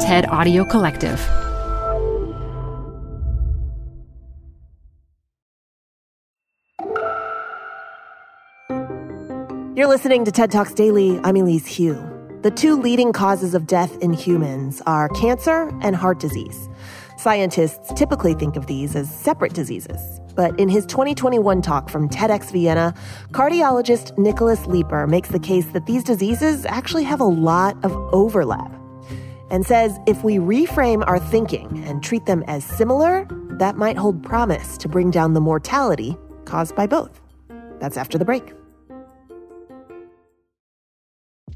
TED Audio Collective. You're listening to TED Talks Daily. I'm Elise Hu. The two leading causes of death in humans are cancer and heart disease. Scientists typically think of these as separate diseases. But in his 2021 talk from TEDx Vienna, cardiologist Nicholas Leeper makes the case that these diseases actually have a lot of overlap and says if we reframe our thinking and treat them as similar, that might hold promise to bring down the mortality caused by both. That's after the break.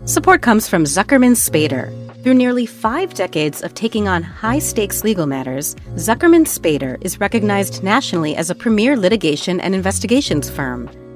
Support comes from Zuckerman Spader. Through nearly five decades of taking on high stakes legal matters, Zuckerman Spader is recognized nationally as a premier litigation and investigations firm.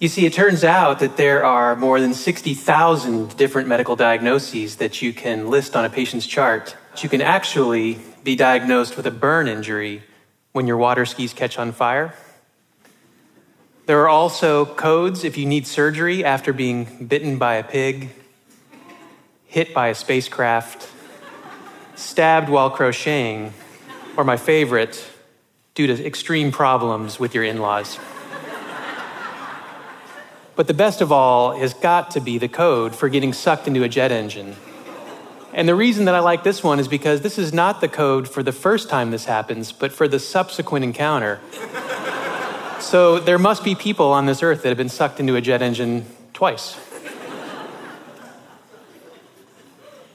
You see, it turns out that there are more than 60,000 different medical diagnoses that you can list on a patient's chart. You can actually be diagnosed with a burn injury when your water skis catch on fire. There are also codes if you need surgery after being bitten by a pig, hit by a spacecraft, stabbed while crocheting, or my favorite, due to extreme problems with your in laws. But the best of all has got to be the code for getting sucked into a jet engine. And the reason that I like this one is because this is not the code for the first time this happens, but for the subsequent encounter. so there must be people on this earth that have been sucked into a jet engine twice.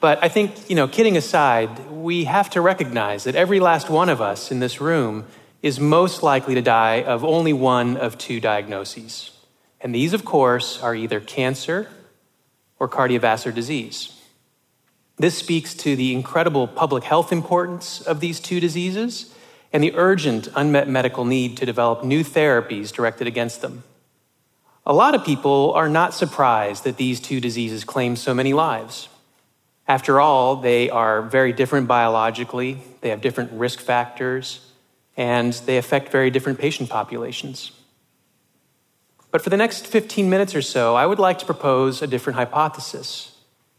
But I think, you know, kidding aside, we have to recognize that every last one of us in this room is most likely to die of only one of two diagnoses. And these, of course, are either cancer or cardiovascular disease. This speaks to the incredible public health importance of these two diseases and the urgent unmet medical need to develop new therapies directed against them. A lot of people are not surprised that these two diseases claim so many lives. After all, they are very different biologically, they have different risk factors, and they affect very different patient populations. But for the next 15 minutes or so, I would like to propose a different hypothesis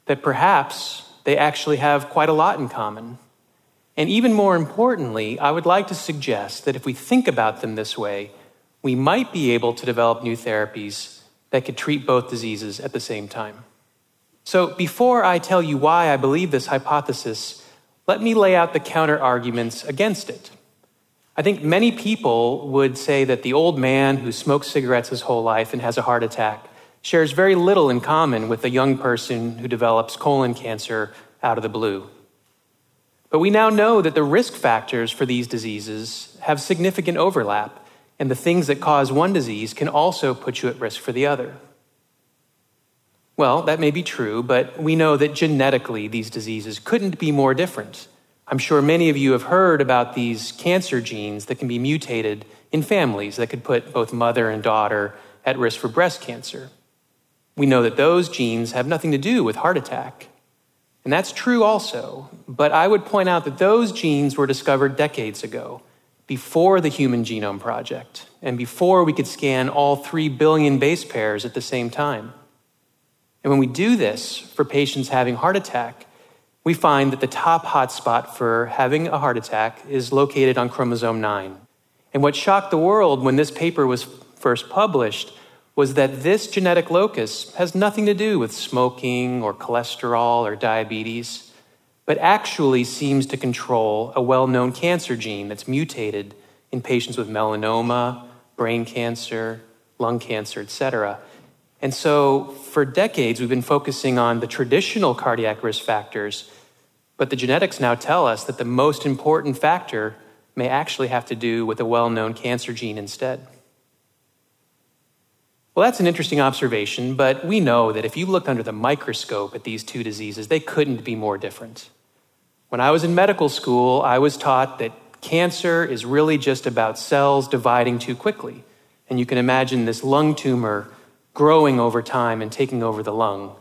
that perhaps they actually have quite a lot in common. And even more importantly, I would like to suggest that if we think about them this way, we might be able to develop new therapies that could treat both diseases at the same time. So, before I tell you why I believe this hypothesis, let me lay out the counter arguments against it. I think many people would say that the old man who smokes cigarettes his whole life and has a heart attack shares very little in common with the young person who develops colon cancer out of the blue. But we now know that the risk factors for these diseases have significant overlap, and the things that cause one disease can also put you at risk for the other. Well, that may be true, but we know that genetically these diseases couldn't be more different. I'm sure many of you have heard about these cancer genes that can be mutated in families that could put both mother and daughter at risk for breast cancer. We know that those genes have nothing to do with heart attack. And that's true also, but I would point out that those genes were discovered decades ago, before the Human Genome Project, and before we could scan all 3 billion base pairs at the same time. And when we do this for patients having heart attack, we find that the top hotspot for having a heart attack is located on chromosome 9. And what shocked the world when this paper was first published was that this genetic locus has nothing to do with smoking or cholesterol or diabetes, but actually seems to control a well known cancer gene that's mutated in patients with melanoma, brain cancer, lung cancer, etc. And so, for decades, we've been focusing on the traditional cardiac risk factors, but the genetics now tell us that the most important factor may actually have to do with a well known cancer gene instead. Well, that's an interesting observation, but we know that if you looked under the microscope at these two diseases, they couldn't be more different. When I was in medical school, I was taught that cancer is really just about cells dividing too quickly. And you can imagine this lung tumor growing over time and taking over the lung.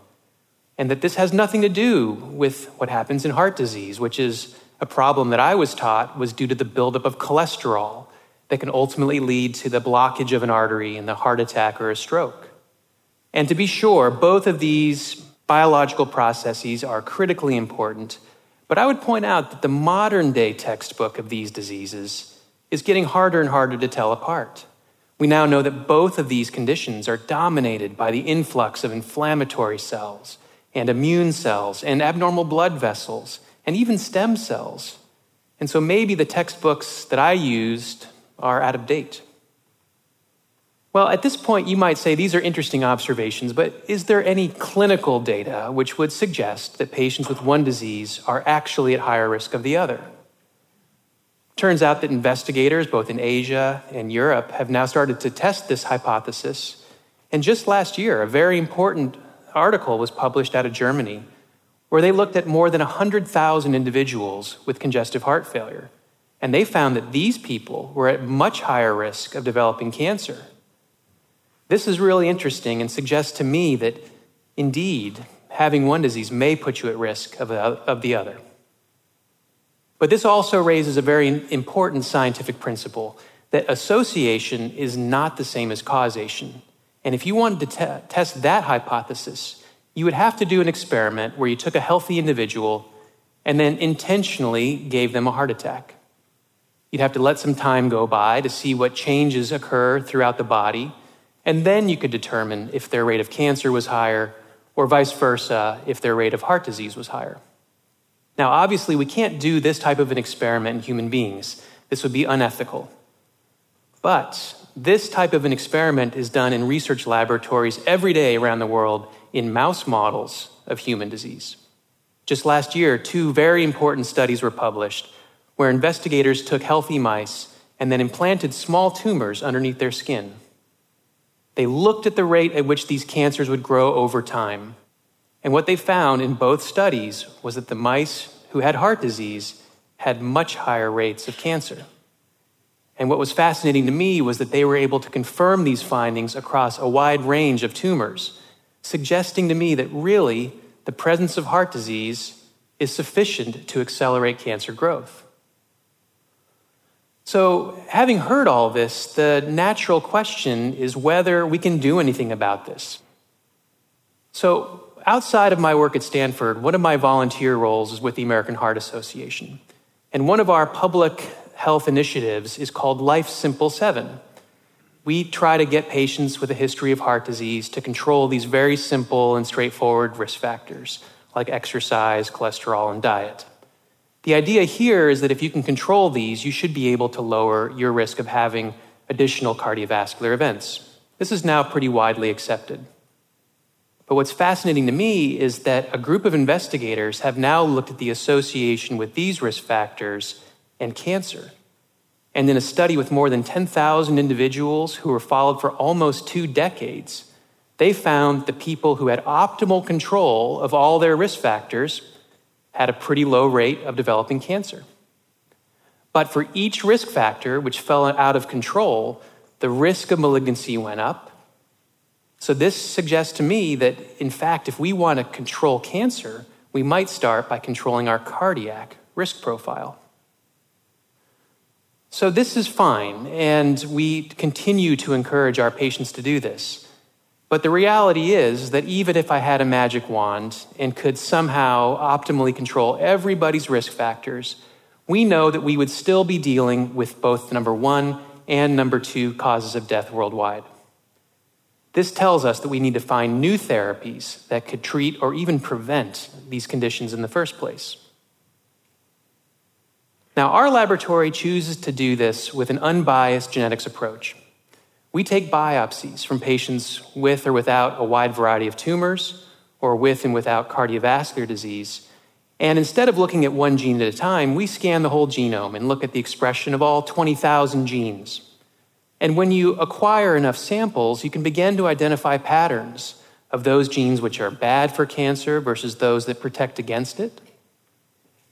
And that this has nothing to do with what happens in heart disease, which is a problem that I was taught was due to the buildup of cholesterol that can ultimately lead to the blockage of an artery and the heart attack or a stroke. And to be sure, both of these biological processes are critically important, but I would point out that the modern day textbook of these diseases is getting harder and harder to tell apart. We now know that both of these conditions are dominated by the influx of inflammatory cells and immune cells and abnormal blood vessels and even stem cells. And so maybe the textbooks that I used are out of date. Well, at this point, you might say these are interesting observations, but is there any clinical data which would suggest that patients with one disease are actually at higher risk of the other? Turns out that investigators, both in Asia and Europe, have now started to test this hypothesis. And just last year, a very important article was published out of Germany where they looked at more than 100,000 individuals with congestive heart failure. And they found that these people were at much higher risk of developing cancer. This is really interesting and suggests to me that indeed, having one disease may put you at risk of, uh, of the other. But this also raises a very important scientific principle that association is not the same as causation. And if you wanted to te- test that hypothesis, you would have to do an experiment where you took a healthy individual and then intentionally gave them a heart attack. You'd have to let some time go by to see what changes occur throughout the body, and then you could determine if their rate of cancer was higher, or vice versa, if their rate of heart disease was higher. Now, obviously, we can't do this type of an experiment in human beings. This would be unethical. But this type of an experiment is done in research laboratories every day around the world in mouse models of human disease. Just last year, two very important studies were published where investigators took healthy mice and then implanted small tumors underneath their skin. They looked at the rate at which these cancers would grow over time. And what they found in both studies was that the mice who had heart disease had much higher rates of cancer. And what was fascinating to me was that they were able to confirm these findings across a wide range of tumors, suggesting to me that really the presence of heart disease is sufficient to accelerate cancer growth. So, having heard all this, the natural question is whether we can do anything about this. So, outside of my work at Stanford, one of my volunteer roles is with the American Heart Association. And one of our public health initiatives is called Life's Simple 7. We try to get patients with a history of heart disease to control these very simple and straightforward risk factors like exercise, cholesterol, and diet. The idea here is that if you can control these, you should be able to lower your risk of having additional cardiovascular events. This is now pretty widely accepted. But what's fascinating to me is that a group of investigators have now looked at the association with these risk factors and cancer. And in a study with more than 10,000 individuals who were followed for almost two decades, they found the people who had optimal control of all their risk factors had a pretty low rate of developing cancer. But for each risk factor which fell out of control, the risk of malignancy went up so, this suggests to me that, in fact, if we want to control cancer, we might start by controlling our cardiac risk profile. So, this is fine, and we continue to encourage our patients to do this. But the reality is that even if I had a magic wand and could somehow optimally control everybody's risk factors, we know that we would still be dealing with both number one and number two causes of death worldwide. This tells us that we need to find new therapies that could treat or even prevent these conditions in the first place. Now, our laboratory chooses to do this with an unbiased genetics approach. We take biopsies from patients with or without a wide variety of tumors, or with and without cardiovascular disease. And instead of looking at one gene at a time, we scan the whole genome and look at the expression of all 20,000 genes. And when you acquire enough samples, you can begin to identify patterns of those genes which are bad for cancer versus those that protect against it.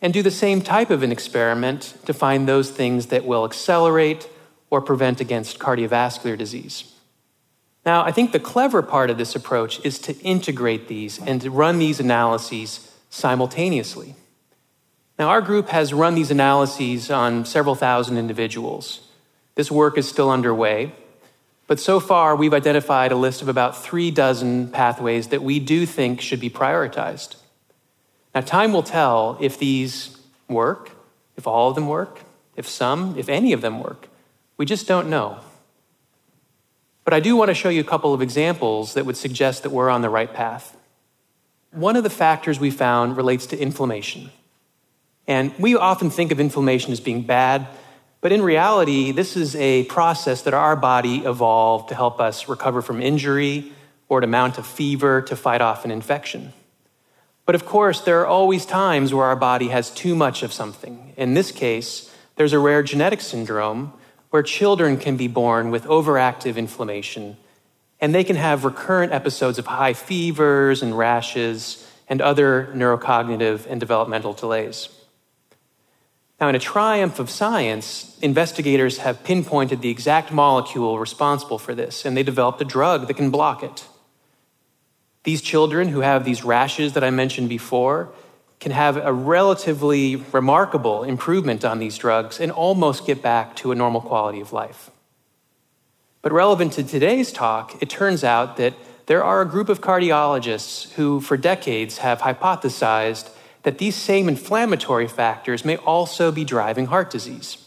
And do the same type of an experiment to find those things that will accelerate or prevent against cardiovascular disease. Now, I think the clever part of this approach is to integrate these and to run these analyses simultaneously. Now, our group has run these analyses on several thousand individuals. This work is still underway, but so far we've identified a list of about three dozen pathways that we do think should be prioritized. Now, time will tell if these work, if all of them work, if some, if any of them work. We just don't know. But I do want to show you a couple of examples that would suggest that we're on the right path. One of the factors we found relates to inflammation. And we often think of inflammation as being bad, but in reality, this is a process that our body evolved to help us recover from injury or to mount a fever to fight off an infection. But of course, there are always times where our body has too much of something. In this case, there's a rare genetic syndrome where children can be born with overactive inflammation, and they can have recurrent episodes of high fevers and rashes and other neurocognitive and developmental delays. Now, in a triumph of science, investigators have pinpointed the exact molecule responsible for this, and they developed a drug that can block it. These children who have these rashes that I mentioned before can have a relatively remarkable improvement on these drugs and almost get back to a normal quality of life. But relevant to today's talk, it turns out that there are a group of cardiologists who, for decades, have hypothesized that these same inflammatory factors may also be driving heart disease.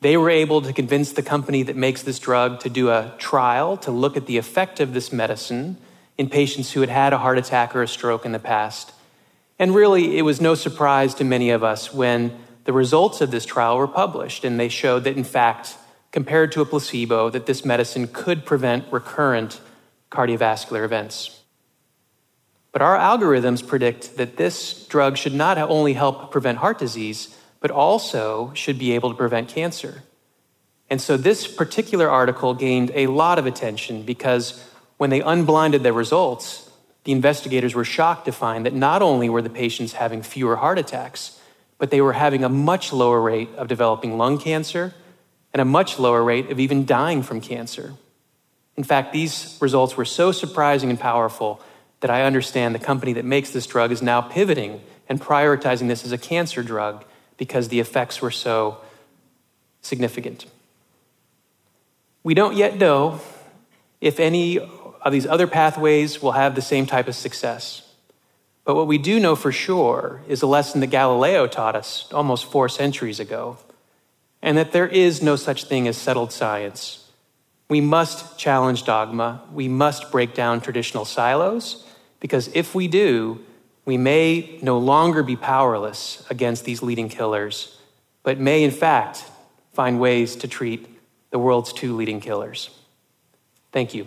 They were able to convince the company that makes this drug to do a trial to look at the effect of this medicine in patients who had had a heart attack or a stroke in the past and really, it was no surprise to many of us when the results of this trial were published, and they showed that, in fact, compared to a placebo, that this medicine could prevent recurrent cardiovascular events. But our algorithms predict that this drug should not only help prevent heart disease, but also should be able to prevent cancer. And so this particular article gained a lot of attention because when they unblinded their results, the investigators were shocked to find that not only were the patients having fewer heart attacks, but they were having a much lower rate of developing lung cancer and a much lower rate of even dying from cancer. In fact, these results were so surprising and powerful that I understand the company that makes this drug is now pivoting and prioritizing this as a cancer drug because the effects were so significant. We don't yet know if any of these other pathways will have the same type of success. But what we do know for sure is a lesson that Galileo taught us almost four centuries ago, and that there is no such thing as settled science. We must challenge dogma, we must break down traditional silos, because if we do, we may no longer be powerless against these leading killers, but may in fact find ways to treat the world's two leading killers. Thank you.